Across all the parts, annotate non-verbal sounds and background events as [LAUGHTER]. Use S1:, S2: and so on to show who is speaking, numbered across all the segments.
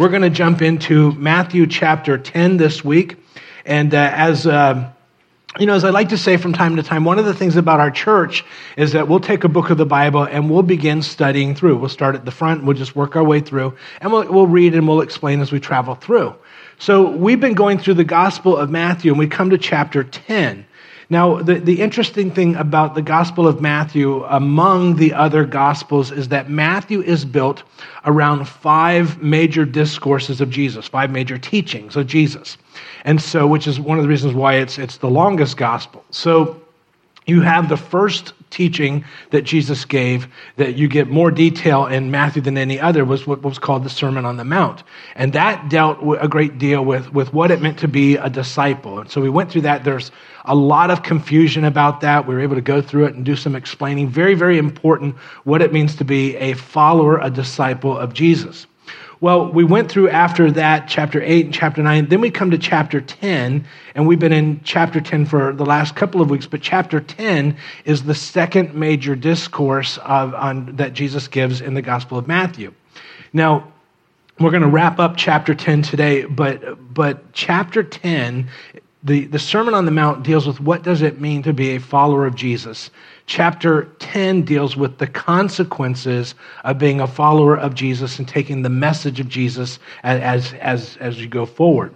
S1: We're going to jump into Matthew chapter 10 this week. And uh, as uh, you know, as I like to say from time to time, one of the things about our church is that we'll take a book of the Bible and we'll begin studying through. We'll start at the front, we'll just work our way through, and we'll, we'll read and we'll explain as we travel through. So we've been going through the Gospel of Matthew, and we come to chapter 10. Now, the, the interesting thing about the Gospel of Matthew among the other Gospels is that Matthew is built around five major discourses of Jesus, five major teachings of Jesus. And so, which is one of the reasons why it's, it's the longest Gospel. So, you have the first teaching that Jesus gave that you get more detail in Matthew than any other was what was called the Sermon on the Mount. And that dealt a great deal with, with what it meant to be a disciple. And so we went through that. There's a lot of confusion about that. We were able to go through it and do some explaining. Very, very important what it means to be a follower, a disciple of Jesus. Well, we went through after that chapter 8 and chapter 9. Then we come to chapter 10, and we've been in chapter 10 for the last couple of weeks. But chapter 10 is the second major discourse of, on, that Jesus gives in the Gospel of Matthew. Now, we're going to wrap up chapter 10 today, but, but chapter 10 the, the Sermon on the Mount deals with what does it mean to be a follower of Jesus. Chapter 10 deals with the consequences of being a follower of Jesus and taking the message of Jesus as, as, as you go forward.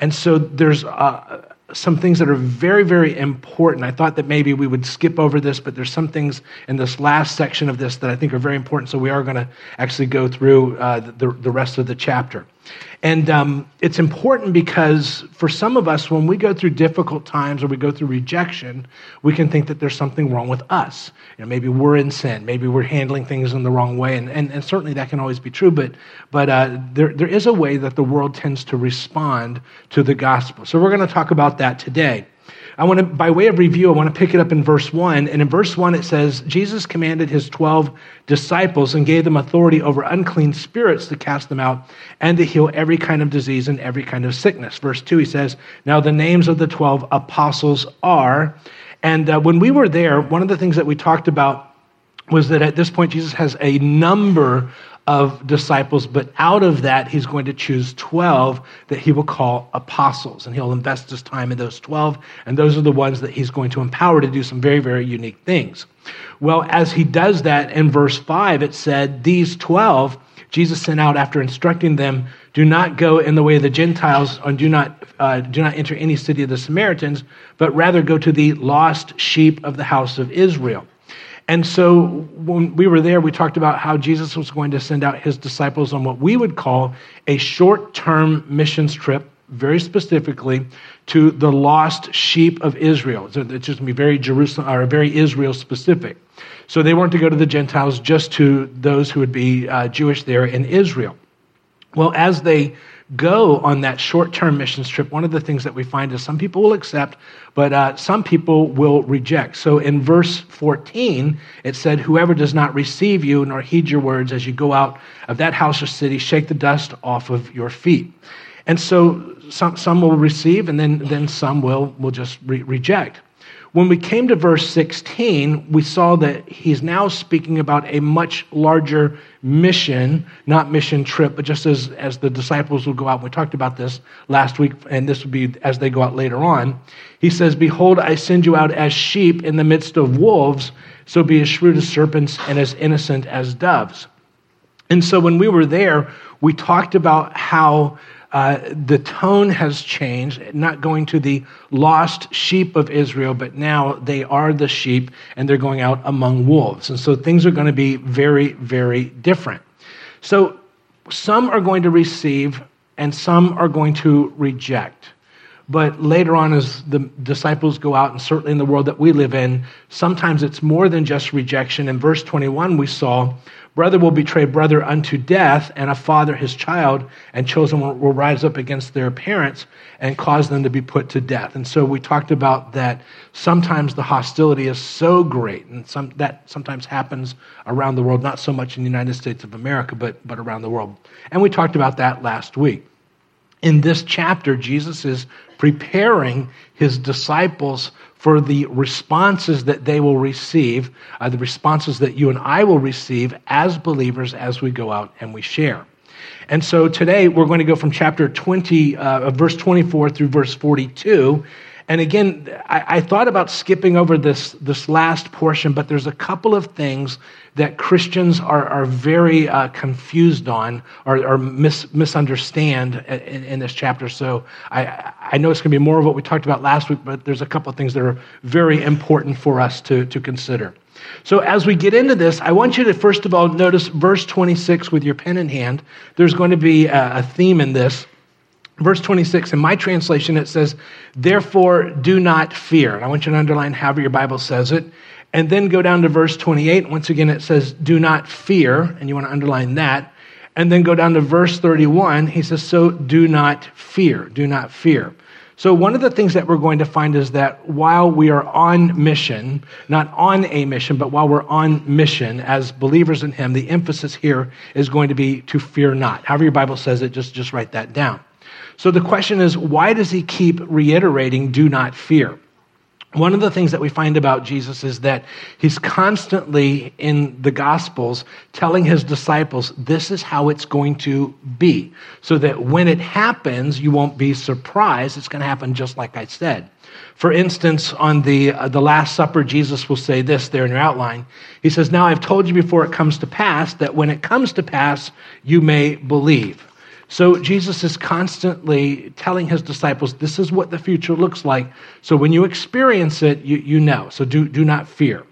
S1: And so there's uh, some things that are very, very important. I thought that maybe we would skip over this, but there's some things in this last section of this that I think are very important. So we are going to actually go through uh, the, the rest of the chapter. And um, it's important because for some of us, when we go through difficult times or we go through rejection, we can think that there's something wrong with us. You know, maybe we're in sin, maybe we're handling things in the wrong way, and, and, and certainly that can always be true. But, but uh, there, there is a way that the world tends to respond to the gospel. So we're going to talk about that today. I want to, by way of review, I want to pick it up in verse 1. And in verse 1, it says, Jesus commanded his 12 disciples and gave them authority over unclean spirits to cast them out and to heal every kind of disease and every kind of sickness. Verse 2, he says, Now the names of the 12 apostles are. And uh, when we were there, one of the things that we talked about was that at this point, Jesus has a number of disciples, but out of that, he's going to choose 12 that he will call apostles. And he'll invest his time in those 12, and those are the ones that he's going to empower to do some very, very unique things. Well, as he does that in verse 5, it said, These 12 Jesus sent out after instructing them, Do not go in the way of the Gentiles, and do not, uh, do not enter any city of the Samaritans, but rather go to the lost sheep of the house of Israel. And so when we were there, we talked about how Jesus was going to send out his disciples on what we would call a short term missions trip, very specifically to the lost sheep of Israel. So it's just going to be very Jerusalem or very Israel specific. So they weren't to go to the Gentiles, just to those who would be uh, Jewish there in Israel. Well, as they go on that short term missions trip, one of the things that we find is some people will accept, but uh, some people will reject. So in verse 14, it said, Whoever does not receive you nor heed your words as you go out of that house or city, shake the dust off of your feet. And so some, some will receive, and then, then some will, will just re- reject. When we came to verse 16, we saw that he's now speaking about a much larger mission, not mission trip, but just as, as the disciples will go out. We talked about this last week, and this would be as they go out later on. He says, Behold, I send you out as sheep in the midst of wolves, so be as shrewd as serpents and as innocent as doves. And so when we were there, we talked about how uh, the tone has changed, not going to the lost sheep of Israel, but now they are the sheep and they're going out among wolves. And so things are going to be very, very different. So some are going to receive and some are going to reject. But later on, as the disciples go out, and certainly in the world that we live in, sometimes it's more than just rejection. In verse 21, we saw Brother will betray brother unto death, and a father his child, and children will, will, rise up against their parents and cause them to be put to death. And so we talked about that sometimes the hostility is so great, and some, that sometimes happens around the world, not so much in the United States of America, but, but around the world. And we talked about that last week. In this chapter, Jesus is preparing his disciples for the responses that they will receive, uh, the responses that you and I will receive as believers as we go out and we share. And so today we're going to go from chapter 20, uh, verse 24 through verse 42. And again, I, I, thought about skipping over this, this last portion, but there's a couple of things that Christians are, are very uh, confused on or, or mis, misunderstand in, in, this chapter. So I, I know it's going to be more of what we talked about last week, but there's a couple of things that are very important for us to, to consider. So, as we get into this, I want you to first of all notice verse 26 with your pen in hand. There's going to be a, theme in this. Verse 26, in my translation, it says, Therefore, do not fear. And I want you to underline however your Bible says it. And then go down to verse 28. Once again, it says, Do not fear. And you want to underline that. And then go down to verse 31. He says, So do not fear. Do not fear. So, one of the things that we're going to find is that while we are on mission, not on a mission, but while we're on mission as believers in Him, the emphasis here is going to be to fear not. However, your Bible says it, just, just write that down. So, the question is why does He keep reiterating, do not fear? One of the things that we find about Jesus is that he's constantly in the Gospels telling his disciples, this is how it's going to be. So that when it happens, you won't be surprised. It's going to happen just like I said. For instance, on the, uh, the Last Supper, Jesus will say this there in your outline. He says, Now I've told you before it comes to pass that when it comes to pass, you may believe. So Jesus is constantly telling his disciples, this is what the future looks like. So when you experience it, you, you know. So do, do not fear.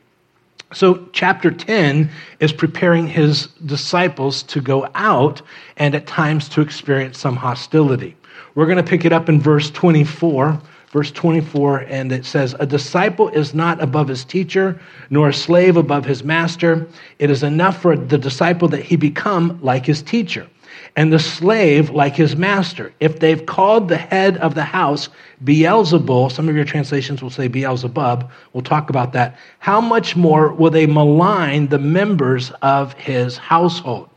S1: So, chapter 10 is preparing his disciples to go out and at times to experience some hostility. We're going to pick it up in verse 24. Verse 24, and it says, A disciple is not above his teacher, nor a slave above his master. It is enough for the disciple that he become like his teacher and the slave like his master. If they've called the head of the house Beelzebul, some of your translations will say Beelzebub, we'll talk about that, how much more will they malign the members of his household?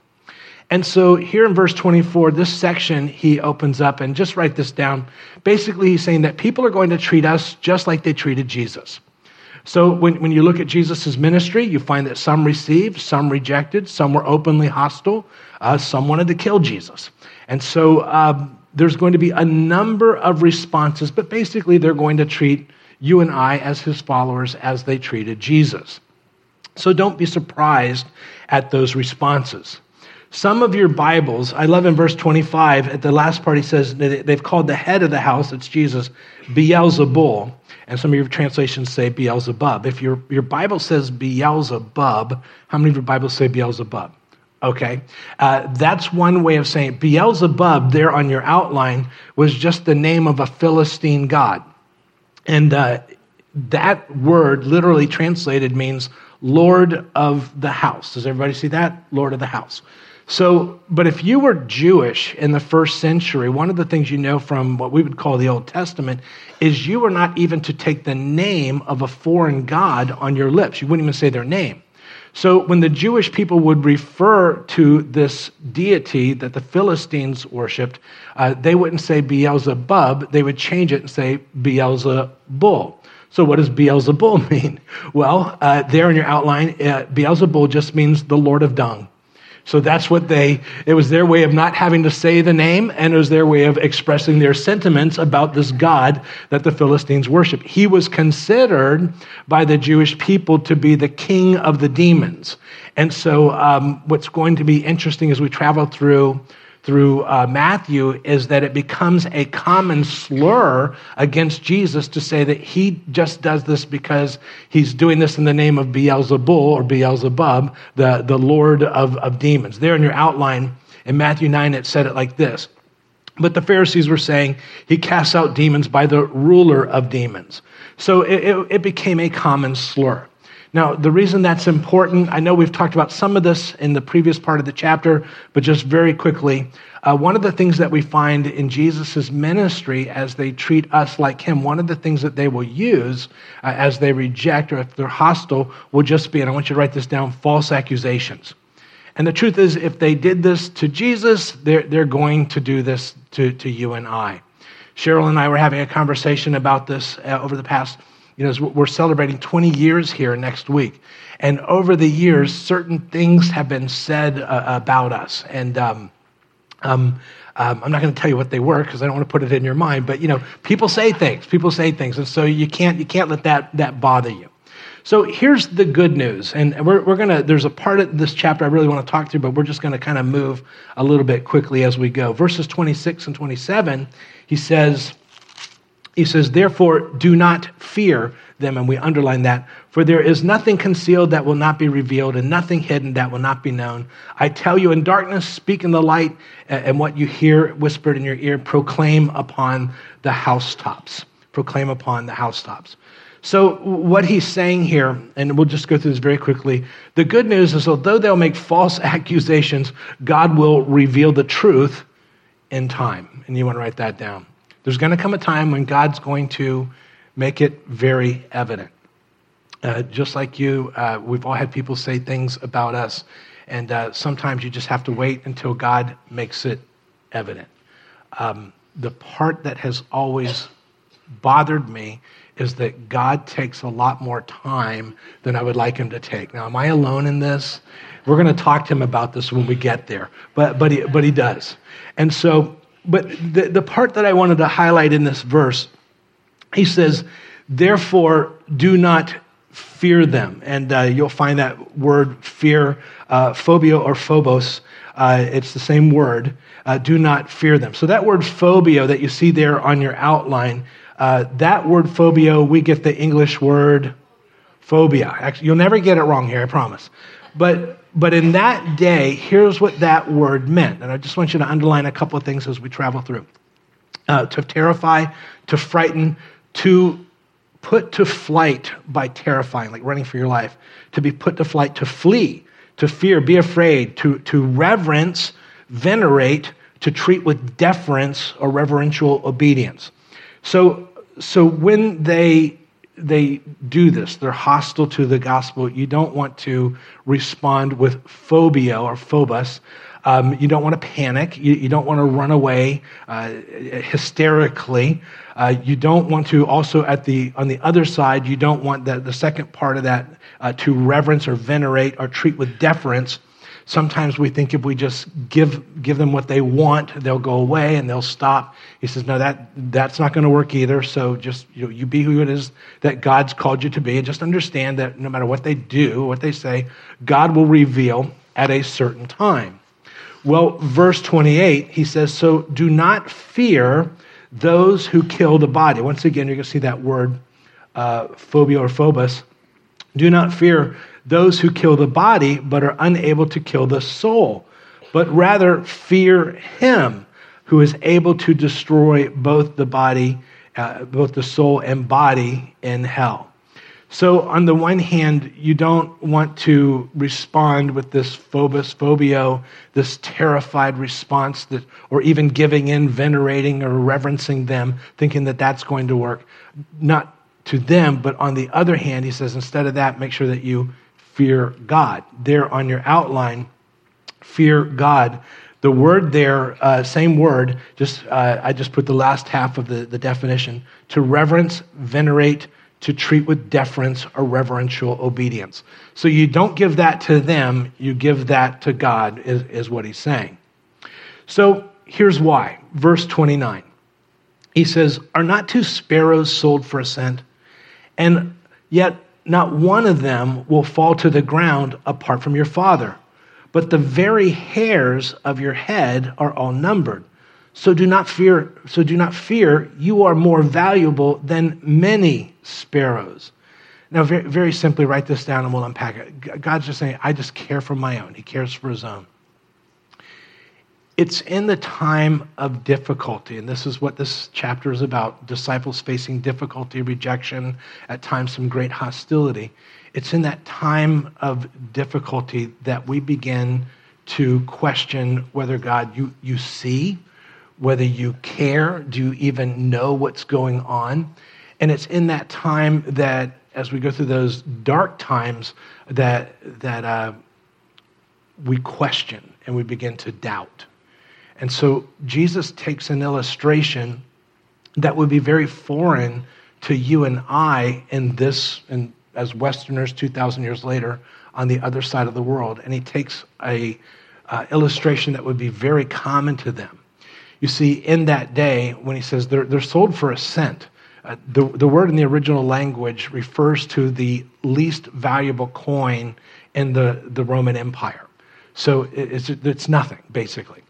S1: And so here in verse 24, this section he opens up, and just write this down. Basically, he's saying that people are going to treat us just like they treated Jesus. So when, when you look at Jesus' ministry, you find that some received, some rejected, some were openly hostile, uh, some wanted to kill Jesus. And so um, there's going to be a number of responses, but basically they're going to treat you and I as his followers as they treated Jesus. So don't be surprised at those responses. Some of your Bibles, I love in verse 25, at the last part, he says they've called the head of the house, it's Jesus, Beelzebul. And some of your translations say Beelzebub. If your, your Bible says Beelzebub, how many of your Bibles say Beelzebub? Okay, uh, that's one way of saying it. Beelzebub, there on your outline, was just the name of a Philistine god. And uh, that word, literally translated, means Lord of the house. Does everybody see that? Lord of the house. So, but if you were Jewish in the first century, one of the things you know from what we would call the Old Testament is you were not even to take the name of a foreign god on your lips. You wouldn't even say their name. So, when the Jewish people would refer to this deity that the Philistines worshipped, uh, they wouldn't say Beelzebub, they would change it and say Beelzebul. So, what does Beelzebul [LAUGHS] mean? Well, uh, there in your outline, uh, Beelzebul just means the Lord of Dung. So that's what they, it was their way of not having to say the name, and it was their way of expressing their sentiments about this God that the Philistines worship. He was considered by the Jewish people to be the king of the demons. And so, um, what's going to be interesting as we travel through through uh, Matthew is that it becomes a common slur against Jesus to say that he just does this because he's doing this in the name of Beelzebul or Beelzebub, the, the Lord of, of demons. There in your outline in Matthew 9, it said it like this. But the Pharisees were saying he casts out demons by the ruler of demons. So it, it, it became a common slur. Now, the reason that's important, I know we've talked about some of this in the previous part of the chapter, but just very quickly, uh, one of the things that we find in Jesus' ministry as they treat us like him, one of the things that they will use uh, as they reject or if they're hostile will just be, and I want you to write this down, false accusations. And the truth is, if they did this to Jesus, they're, they're going to do this to, to you and I. Cheryl and I were having a conversation about this uh, over the past you know, we're celebrating 20 years here next week. And over the years, certain things have been said uh, about us. And um, Um, um, I'm not going to tell you what they were because I don't want to put it in your mind. But you know, people say things. People say things, and so you can't you can't let that that bother you. So here's the good news, and we're, we're gonna. There's a part of this chapter I really want to talk through, but we're just going to kind of move a little bit quickly as we go. Verses 26 and 27, he says. He says, Therefore, do not fear them, and we underline that, for there is nothing concealed that will not be revealed, and nothing hidden that will not be known. I tell you, in darkness, speak in the light, and what you hear whispered in your ear, proclaim upon the housetops. Proclaim upon the housetops. So, what he's saying here, and we'll just go through this very quickly the good news is, although they'll make false [LAUGHS] accusations, God will reveal the truth in time. And you want to write that down. There's going to come a time when God's going to make it very evident. Uh, just like you, uh, we've all had people say things about us, and uh, sometimes you just have to wait until God makes it evident. Um, the part that has always bothered me is that God takes a lot more time than I would like him to take. Now, am I alone in this? We're going to talk to him about this when we get there, but, but, he, but he does. And so but the, the part that I wanted to highlight in this verse, he says, Therefore, do not fear them. And uh, you'll find that word fear, uh, phobia or phobos, uh, it's the same word. Uh, do not fear them. So that word phobia that you see there on your outline, uh, that word phobia, we get the English word phobia. Actually, you'll never get it wrong here, I promise. But but in that day, here's what that word meant. And I just want you to underline a couple of things as we travel through uh, to terrify, to frighten, to put to flight by terrifying, like running for your life, to be put to flight, to flee, to fear, be afraid, to, to reverence, venerate, to treat with deference or reverential obedience. So, so when they they do this. They're hostile to the gospel. You don't want to respond with phobia or phobos. Um, you don't want to panic. You, you don't want to run away uh, hysterically. Uh, you don't want to also at the on the other side. You don't want the, the second part of that uh, to reverence or venerate or treat with deference Sometimes we think if we just give, give them what they want, they'll go away and they'll stop. He says, no, that, that's not going to work either. So just you, know, you be who it is that God's called you to be. And just understand that no matter what they do, what they say, God will reveal at a certain time. Well, verse 28, he says, So do not fear those who kill the body. Once again, you're going to see that word uh, phobia or phobos. Do not fear those who kill the body but are unable to kill the soul, but rather fear him who is able to destroy both the body, uh, both the soul and body in hell. So, on the one hand, you don't want to respond with this phobos, phobio, this terrified response, that, or even giving in, venerating, or reverencing them, thinking that that's going to work. Not to them, but on the other hand, he says, instead of that, make sure that you fear God. There on your outline, fear God. The word there, uh, same word, just uh, I just put the last half of the, the definition to reverence, venerate, to treat with deference or reverential obedience. So you don't give that to them, you give that to God, is, is what he's saying. So here's why. Verse 29. He says, Are not two sparrows sold for a cent? And yet not one of them will fall to the ground apart from your Father. But the very hairs of your head are all numbered. So do not fear, so do not fear, you are more valuable than many sparrows. Now, very, very simply, write this down and we'll unpack it. God's just saying, I just care for my own. He cares for his own it's in the time of difficulty, and this is what this chapter is about disciples facing difficulty, rejection, at times some great hostility. It's in that time of difficulty that we begin to question whether God you, you see, whether you care, do you even know what's going on? And it's in that time that, as we go through those dark times, that, that uh, we question and we begin to doubt. And so Jesus takes an illustration that would be very foreign to you and I in this, and as Westerners 2,000 years later, on the other side of the world. And he takes a, uh, illustration that would be very common to them. You see, in that day, when he says they're, they're sold for a cent, uh, the, the word in the original language refers to the least valuable coin in the, the Roman Empire. So it's, it's nothing, basically.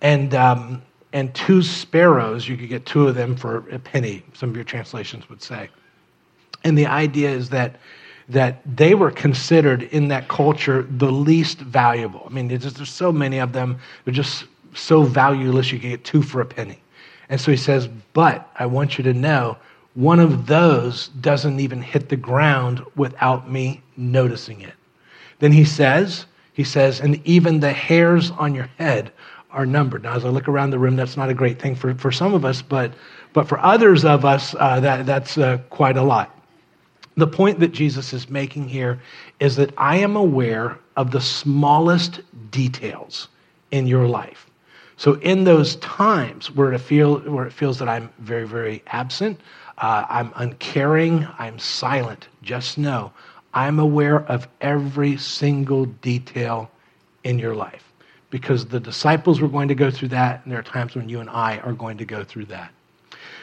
S1: And, um, and two sparrows, you could get two of them for a penny, some of your translations would say. And the idea is that, that they were considered in that culture the least valuable. I mean, there's, there's so many of them, they're just so valueless, you could get two for a penny. And so he says, But I want you to know one of those doesn't even hit the ground without me noticing it. Then he says, he says, and even the hairs on your head are numbered. Now, as I look around the room, that's not a great thing for, for some of us, but, but for others of us, uh, that, that's uh, quite a lot. The point that Jesus is making here is that I am aware of the smallest details in your life. So, in those times where it, feel, where it feels that I'm very, very absent, uh, I'm uncaring, I'm silent. Just know I'm aware of every single detail in your life because the disciples were going to go through that, and there are times when you and I are going to go through that.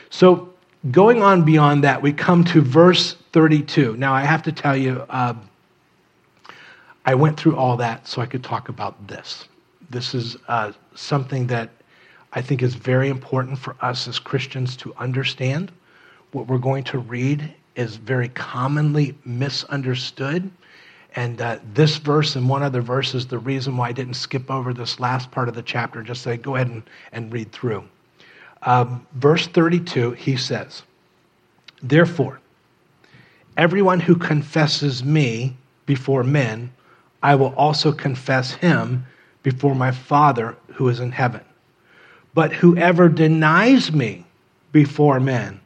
S1: So, going on beyond that, we come to verse 32. Now, I have to tell you, uh, I went through all that so I could talk about this. This is uh, something that I think is very important for us as Christians to understand what we're going to read is very commonly misunderstood. And uh, this verse and one other verse is the reason why I didn't skip over this last part of the chapter, just say, go ahead and, and read through. Um, verse 32, he says, Therefore, everyone who confesses me before men, I will also confess him before my Father who is in heaven. But whoever denies me before men,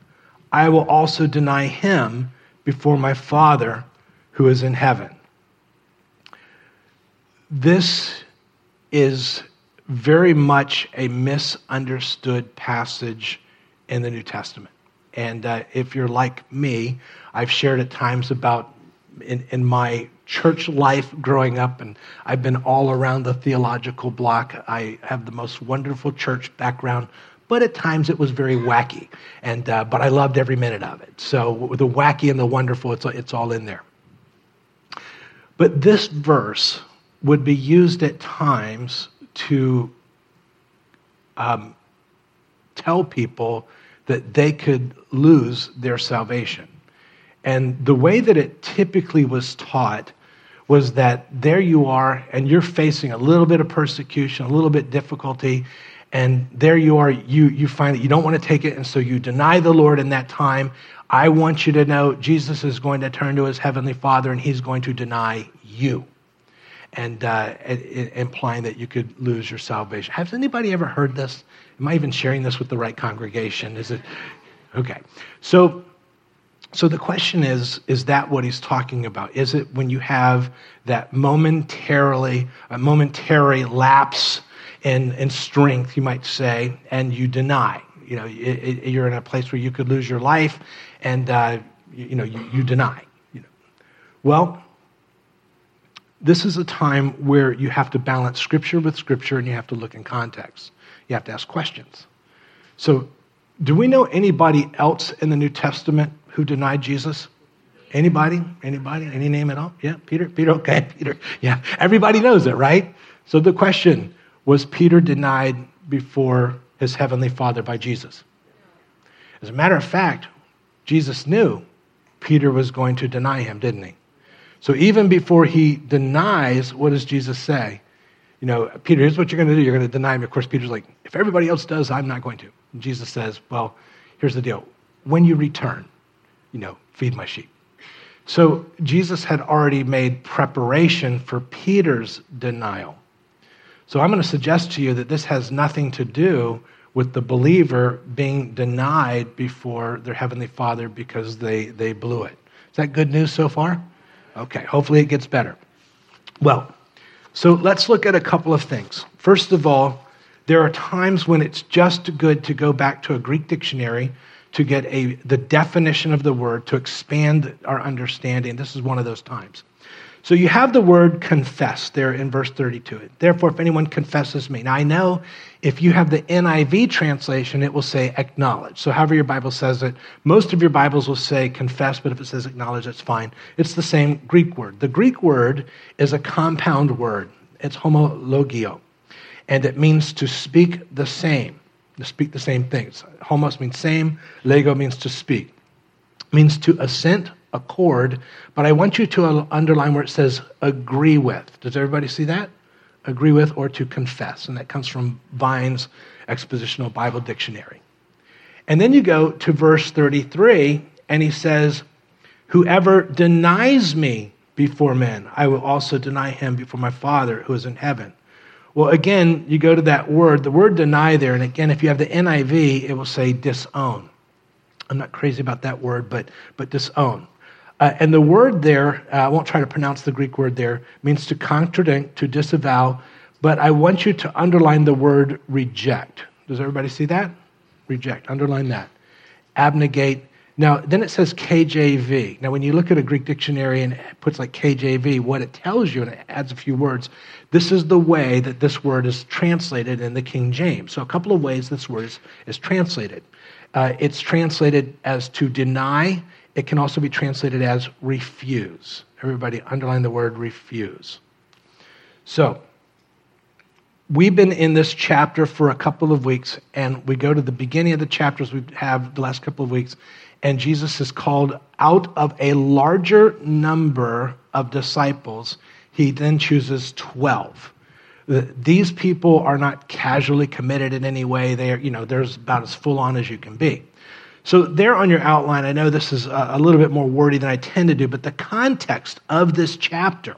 S1: I will also deny him before my Father who is in heaven. This is very much a misunderstood passage in the New Testament. And uh, if you're like me, I've shared at times about in, in my church life growing up, and I've been all around the theological block. I have the most wonderful church background, but at times it was very wacky. And, uh, but I loved every minute of it. So the wacky and the wonderful, it's, it's all in there. But this verse would be used at times to um, tell people that they could lose their salvation. And the way that it typically was taught was that there you are, and you're facing a little bit of persecution, a little bit difficulty, and there you are, you, you find that you don't want to take it, and so you deny the Lord in that time. I want you to know Jesus is going to turn to his heavenly Father, and he's going to deny you. And uh, implying that you could lose your salvation. Has anybody ever heard this? Am I even sharing this with the right congregation? Is it okay? So, so the question is: Is that what he's talking about? Is it when you have that momentarily, a momentary lapse in, in strength, you might say, and you deny. You know, it, it, you're in a place where you could lose your life, and uh, you, you, know you, you deny. You know. Well, this is a time where you have to balance Scripture with Scripture, and you have to look in context. You have to ask questions. So, do we know anybody else in the New Testament who denied Jesus? Anybody? Anybody? Any name at all? Yeah, Peter? Peter, okay, [LAUGHS] Peter. Yeah, everybody knows it, right? So the question was Peter denied before his heavenly Father by Jesus? As a matter of fact, Jesus knew Peter was going to deny him, didn't he? So even before he denies, what does Jesus say? You know, Peter, here's what you're going to do. You're going to deny me. Of course, Peter's like, if everybody else does, I'm not going to. And Jesus says, well, here's the deal. When you return, you know, feed my sheep. So Jesus had already made preparation for Peter's denial. So I'm going to suggest to you that this has nothing to do with the believer being denied before their heavenly father because they, they blew it. Is that good news so far? Okay, hopefully it gets better. Well, so let's look at a couple of things. First of all, there are times when it's just good to go back to a Greek dictionary to get a, the definition of the word to expand our understanding. This is one of those times. So you have the word confess there in verse 32. Therefore, if anyone confesses me. Now, I know if you have the NIV translation, it will say acknowledge. So, however your Bible says it, most of your Bibles will say confess, but if it says acknowledge, that's fine. It's the same Greek word. The Greek word is a compound word, it's homologio, and it means to speak the same, to speak the same things. Homos means same, lego means to speak, it means to assent accord, but I want you to underline where it says agree with. Does everybody see that? Agree with or to confess. And that comes from Vine's Expositional Bible Dictionary. And then you go to verse 33, and he says, Whoever denies me before men, I will also deny him before my Father who is in heaven. Well, again, you go to that word, the word deny there, and again, if you have the NIV, it will say disown. I'm not crazy about that word, but, but disown. Uh, and the word there, uh, I won't try to pronounce the Greek word there, means to contradict, to disavow, but I want you to underline the word reject. Does everybody see that? Reject. Underline that. Abnegate. Now, then it says KJV. Now, when you look at a Greek dictionary and it puts like KJV, what it tells you, and it adds a few words, this is the way that this word is translated in the King James. So, a couple of ways this word is, is translated. Uh, it's translated as to deny, it can also be translated as refuse. Everybody underline the word refuse. So, we've been in this chapter for a couple of weeks, and we go to the beginning of the chapters we have the last couple of weeks, and Jesus is called out of a larger number of disciples. He then chooses 12. These people are not casually committed in any way. They are, you know, they're about as full on as you can be. So, there on your outline, I know this is a little bit more wordy than I tend to do, but the context of this chapter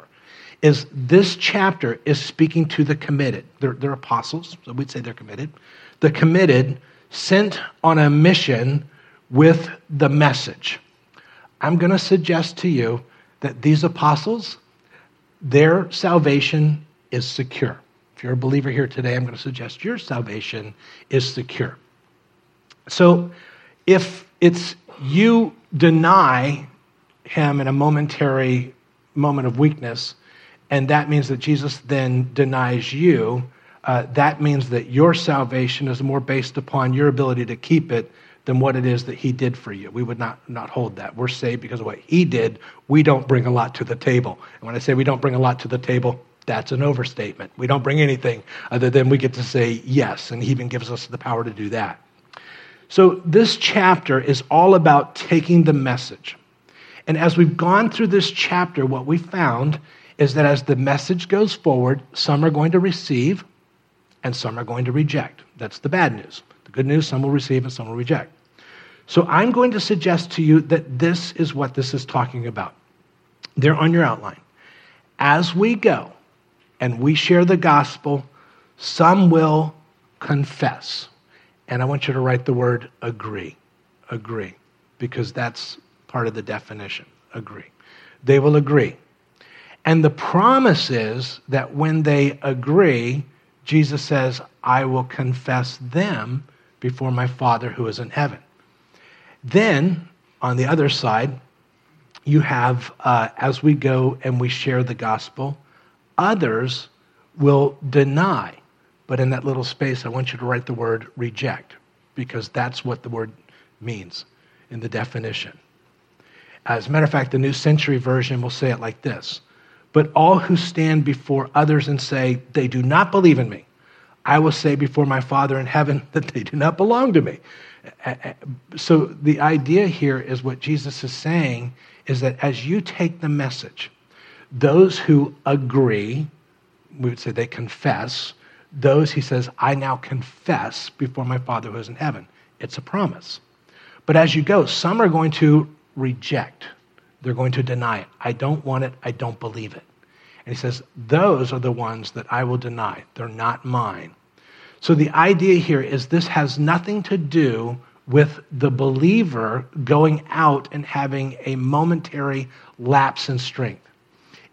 S1: is this chapter is speaking to the committed. They're, they're apostles, so we'd say they're committed. The committed sent on a mission with the message. I'm going to suggest to you that these apostles, their salvation is secure. If you're a believer here today, I'm going to suggest your salvation is secure. So, if it's you deny him in a momentary moment of weakness, and that means that Jesus then denies you, uh, that means that your salvation is more based upon your ability to keep it than what it is that he did for you. We would not, not hold that. We're saved because of what he did. We don't bring a lot to the table. And when I say we don't bring a lot to the table, that's an overstatement. We don't bring anything other than we get to say yes, and he even gives us the power to do that. So, this chapter is all about taking the message. And as we've gone through this chapter, what we found is that as the message goes forward, some are going to receive and some are going to reject. That's the bad news. The good news, some will receive and some will reject. So, I'm going to suggest to you that this is what this is talking about. They're on your outline. As we go and we share the gospel, some will confess. And I want you to write the word agree. Agree. Because that's part of the definition. Agree. They will agree. And the promise is that when they agree, Jesus says, I will confess them before my Father who is in heaven. Then, on the other side, you have, uh, as we go and we share the gospel, others will deny but in that little space, I want you to write the word reject, because that's what the word means in the definition. As a matter of fact, the New Century Version will say it like this But all who stand before others and say, They do not believe in me, I will say before my Father in heaven [LAUGHS] that they do not belong to me. So the idea here is what Jesus is saying is that as you take the message, those who agree, we would say they confess, those, he says, I now confess before my Father who is in heaven. It's a promise. But as you go, some are going to reject. They're going to deny it. I don't want it. I don't believe it. And he says, Those are the ones that I will deny. They're not mine. So the idea here is this has nothing to do with the believer going out and having a momentary lapse in strength.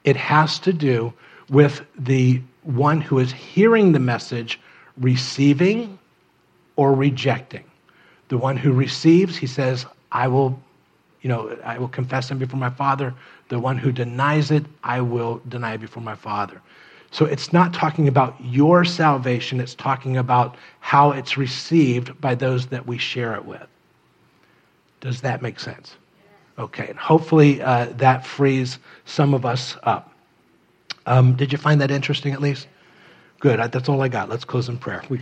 S1: It has to do with the one who is hearing the message receiving or rejecting. The one who receives, he says, I will, You know, I will confess him before my Father. The one who denies it, I will deny before my Father. So it's not talking about your salvation, it's talking about how it's received by those that we share it with. Does that make sense? Okay, and hopefully uh, that frees some of us up. Um, did you find that interesting at least? Good, that's all I got. Let's close in prayer. We,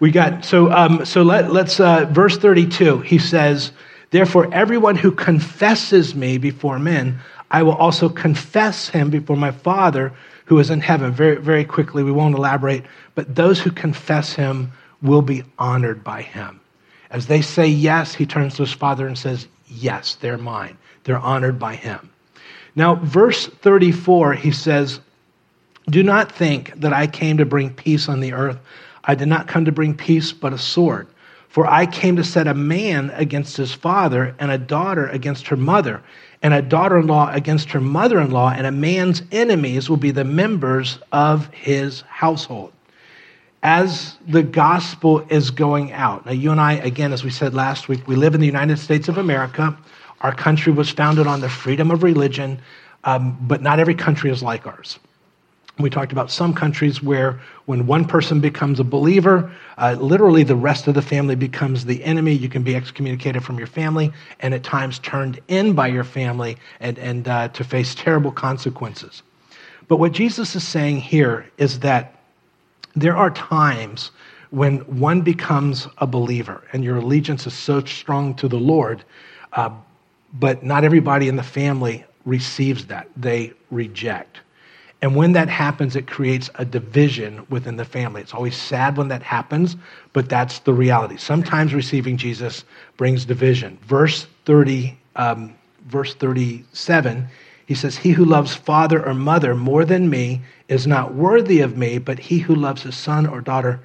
S1: we got, so, um, so let, let's, uh, verse 32, he says, Therefore, everyone who confesses me before men, I will also confess him before my Father who is in heaven. Very, very quickly, we won't elaborate, but those who confess him will be honored by him. As they say yes, he turns to his Father and says, Yes, they're mine. They're honored by him. Now, verse 34, he says, Do not think that I came to bring peace on the earth. I did not come to bring peace, but a sword. For I came to set a man against his father, and a daughter against her mother, and a daughter in law against her mother in law, and a man's enemies will be the members of his household. As the gospel is going out. Now, you and I, again, as we said last week, we live in the United States of America. Our country was founded on the freedom of religion, um, but not every country is like ours. We talked about some countries where when one person becomes a believer, uh, literally the rest of the family becomes the enemy. You can be excommunicated from your family and at times turned in by your family and, and uh, to face terrible consequences. But what Jesus is saying here is that there are times when one becomes a believer and your allegiance is so strong to the Lord, uh, but not everybody in the family receives that. They reject. And when that happens, it creates a division within the family. It's always sad when that happens, but that's the reality. Sometimes receiving Jesus brings division. Verse 30, um, verse 37, he says, He who loves father or mother more than me is not worthy of me, but he who loves his son or daughter,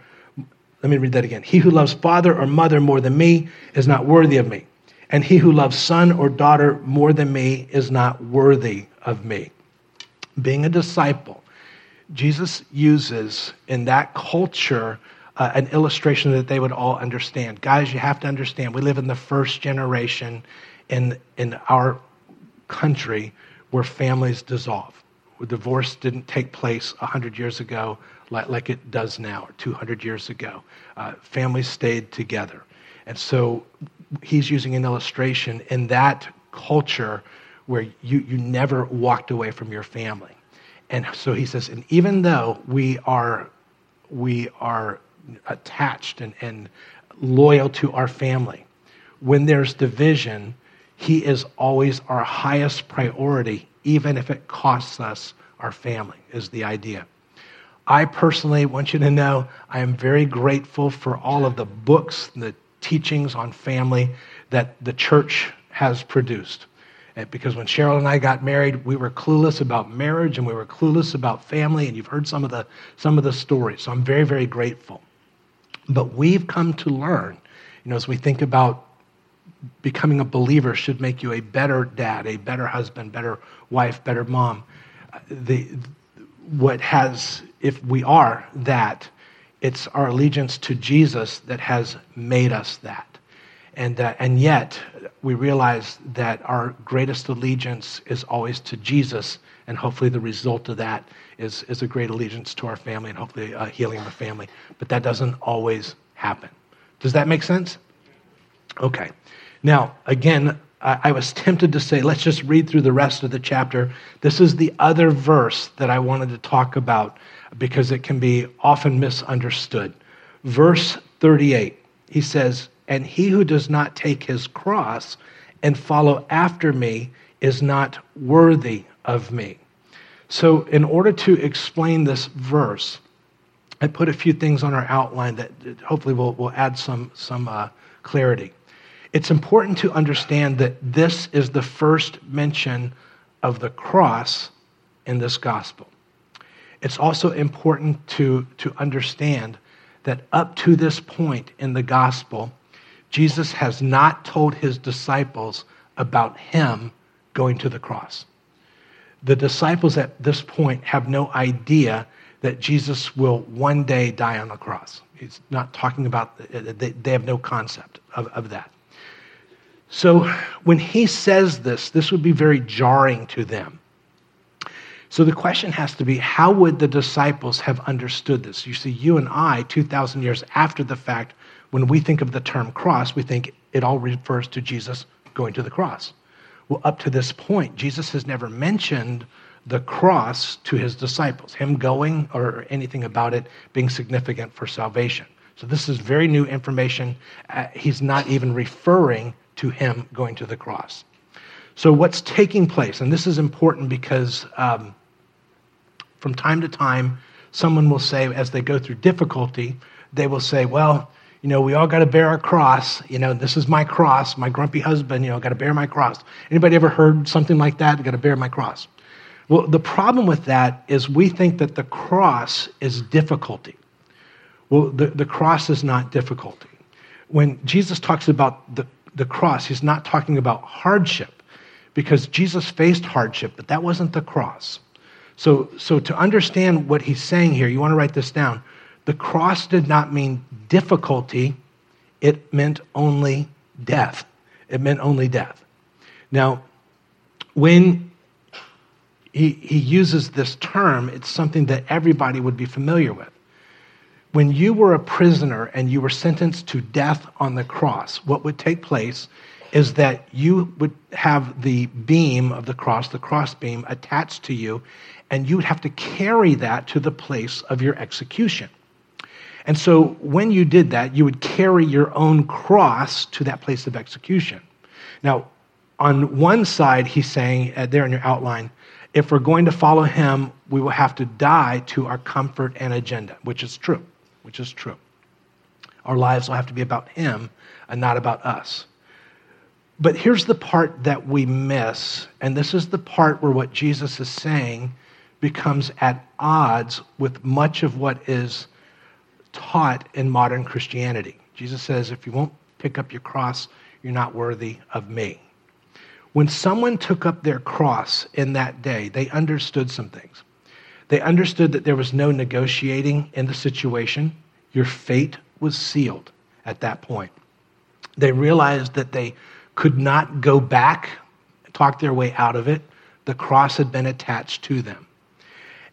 S1: let me read that again. He who loves father or mother more than me is not worthy of me. And he who loves son or daughter more than me is not worthy of me being a disciple, Jesus uses in that culture uh, an illustration that they would all understand. Guys, you have to understand, we live in the first generation in, in our country where families dissolve. Divorce didn't take place 100 years ago like, like it does now, or 200 years ago. Uh, families stayed together. And so he's using an illustration in that culture where you, you never walked away from your family. And so he says, and even though we are, we are attached and, and loyal to our family, when there's division, he is always our highest priority, even if it costs us our family, is the idea. I personally want you to know I am very grateful for all of the books, the teachings on family that the church has produced. Because when Cheryl and I got married, we were clueless about marriage and we were clueless about family, and you've heard some of the, some of the stories. So I'm very, very grateful. But we've come to learn, you know, as we think about becoming a believer should make you a better dad, a better husband, better wife, better mom. The, what has, if we are that, it's our allegiance to Jesus that has made us that. And, uh, and yet, we realize that our greatest allegiance is always to Jesus, and hopefully, the result of that is, is a great allegiance to our family and hopefully uh, healing of the family. But that doesn't always happen. Does that make sense? Okay. Now, again, I, was tempted to say, let's just read through the rest of the chapter. This is the other verse that I wanted to talk about because it can be often misunderstood. Verse 38, he says, and he who does not take his cross and follow after me is not worthy of me. So, in order to explain this verse, I put a few things on our outline that hopefully will, will add some, some uh, clarity. It's important to understand that this is the first mention of the cross in this gospel. It's also important to, to understand that up to this point in the gospel, Jesus has not told his disciples about him going to the cross. The disciples at this point have no idea that Jesus will one day die on the cross. He's not talking about, they have no concept of, of that. So when he says this, this would be very jarring to them. So the question has to be how would the disciples have understood this? You see, you and I, 2,000 years after the fact, when we think of the term cross, we think it all refers to Jesus going to the cross. Well, up to this point, Jesus has never mentioned the cross to his disciples, him going or anything about it being significant for salvation. So this is very new information. Uh, he's not even referring to him going to the cross. So, what's taking place, and this is important because um, from time to time, someone will say, as they go through difficulty, they will say, Well, you know, we all got to bear our cross. You know, this is my cross. My grumpy husband, you know, got to bear my cross. Anybody ever heard something like that? Got to bear my cross. Well, the problem with that is we think that the cross is difficulty. Well, the, the cross is not difficulty. When Jesus talks about the, the cross, he's not talking about hardship because Jesus faced hardship, but that wasn't the cross. So, so to understand what he's saying here, you want to write this down. The cross did not mean difficulty, it meant only death. It meant only death. Now, when he, he uses this term, it's something that everybody would be familiar with. When you were a prisoner and you were sentenced to death on the cross, what would take place is that you would have the beam of the cross, the cross beam, attached to you, and you would have to carry that to the place of your execution. And so when you did that, you would carry your own cross to that place of execution. Now, on one side, he's saying, uh, there in your outline, if we're going to follow him, we will have to die to our comfort and agenda, which is true, which is true. Our lives will have to be about him and not about us. But here's the part that we miss, and this is the part where what Jesus is saying becomes at odds with much of what is taught in modern Christianity. Jesus says, if you won't pick up your cross, you're not worthy of me. When someone took up their cross in that day, they understood some things. They understood that there was no negotiating in the situation. Your fate was sealed at that point. They realized that they could not go back, talk their way out of it. The cross had been attached to them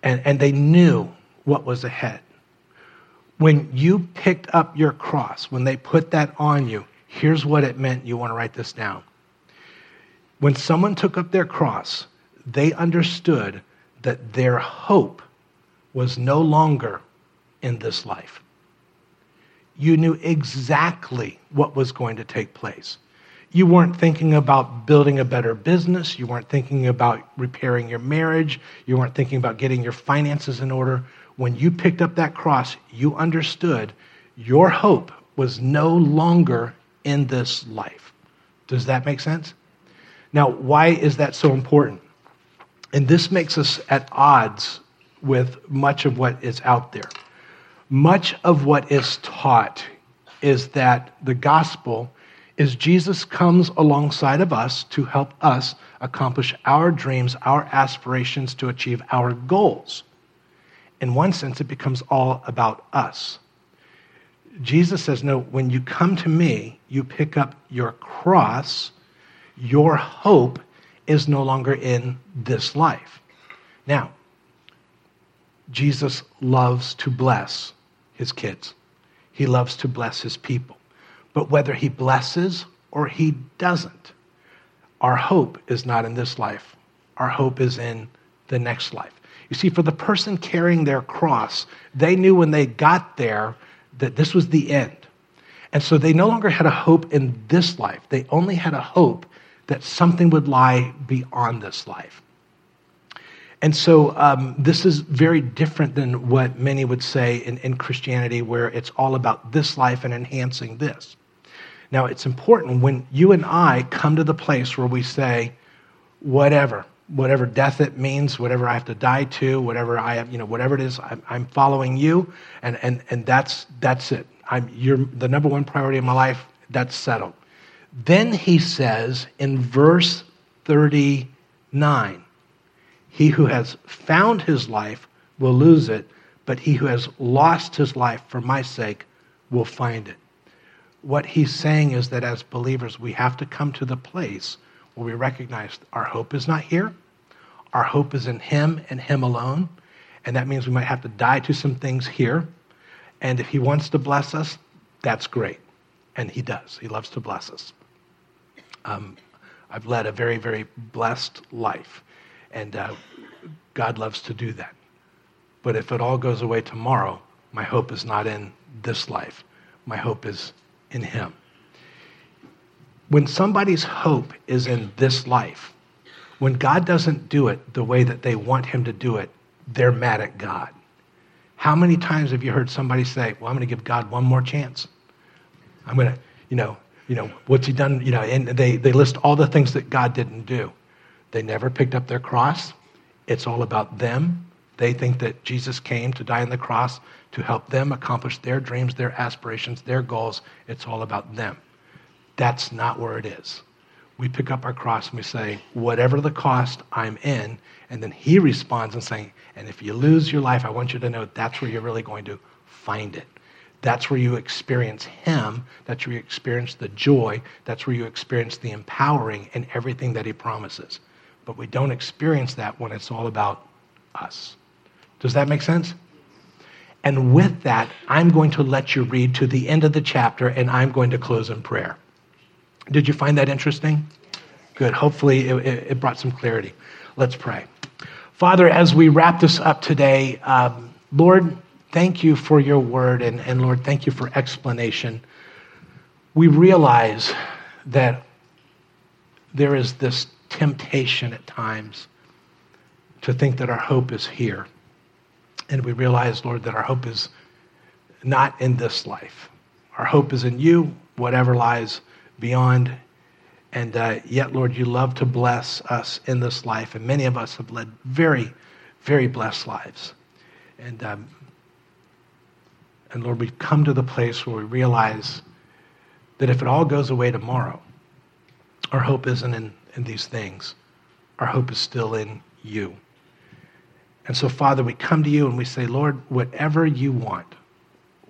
S1: and, and they knew what was ahead. When you picked up your cross, when they put that on you, here's what it meant. You want to write this down. When someone took up their cross, they understood that their hope was no longer in this life. You knew exactly what was going to take place. You weren't thinking about building a better business. You weren't thinking about repairing your marriage. You weren't thinking about getting your finances in order. When you picked up that cross, you understood your hope was no longer in this life. Does that make sense? Now, why is that so important? And this makes us at odds with much of what is out there. Much of what is taught is that the gospel is Jesus comes alongside of us to help us accomplish our dreams, our aspirations to achieve our goals. In one sense, it becomes all about us. Jesus says, No, when you come to me, you pick up your cross, your hope is no longer in this life. Now, Jesus loves to bless his kids, he loves to bless his people. But whether he blesses or he doesn't, our hope is not in this life. Our hope is in the next life. You see, for the person carrying their cross, they knew when they got there that this was the end. And so they no longer had a hope in this life. They only had a hope that something would lie beyond this life. And so um, this is very different than what many would say in, in Christianity, where it's all about this life and enhancing this. Now, it's important when you and I come to the place where we say, whatever, whatever death it means, whatever I have to die to, whatever I have, you know, whatever it is, I'm, I'm following you, and, and, and that's, that's it. I'm, you're the number one priority in my life, that's settled. Then he says in verse 39, he who has found his life will lose it, but he who has lost his life for my sake will find it what he's saying is that as believers, we have to come to the place where we recognize our hope is not here. Our hope is in him and him alone. And that means we might have to die to some things here. And if he wants to bless us, that's great. And he does. He loves to bless us. Um, I've led a very, very blessed life. And uh, God loves to do that. But if it all goes away tomorrow, my hope is not in this life. My hope is in Him. When somebody's hope is in this life, when God doesn't do it the way that they want Him to do it, they're mad at God. How many times have you heard somebody say, Well, I'm going to give God one more chance? I'm going to, you know, you know, what's he done? You know, and they, they list all the things that God didn't do. They never picked up their cross. It's all about them. They think that Jesus came to die on the cross to help them accomplish their dreams, their aspirations, their goals. It's all about them. That's not where it is. We pick up our cross and we say, whatever the cost, I'm in. And then he responds and saying, and if you lose your life, I want you to know that's where you're really going to find it. That's where you experience Him. That's where you experience the joy. That's where you experience the empowering and everything that He promises. But we don't experience that when it's all about us. Does that make sense? And with that, I'm going to let you read to the end of the chapter and I'm going to close in prayer. Did you find that interesting? Good. Hopefully, it, it brought some clarity. Let's pray. Father, as we wrap this up today, um, Lord, thank you for your word, and, and Lord, thank you for explanation. We realize that there is this temptation at times to think that our hope is here. And we realize, Lord, that our hope is not in this life. Our hope is in you, whatever lies beyond. And uh, yet, Lord, you love to bless us in this life. And many of us have led very, very blessed lives. And um, and Lord, we've come to the place where we realize that if it all goes away tomorrow, our hope isn't in, in these things. Our hope is still in you. And so, Father, we come to you and we say, Lord, whatever you want,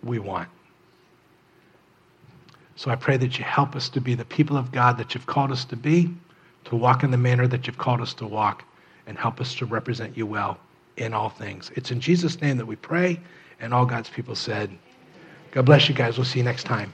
S1: we want. So I pray that you help us to be the people of God that you've called us to be, to walk in the manner that you've called us to walk, and help us to represent you well in all things. It's in Jesus' name that we pray. And all God's people said, God bless you guys. We'll see you next time.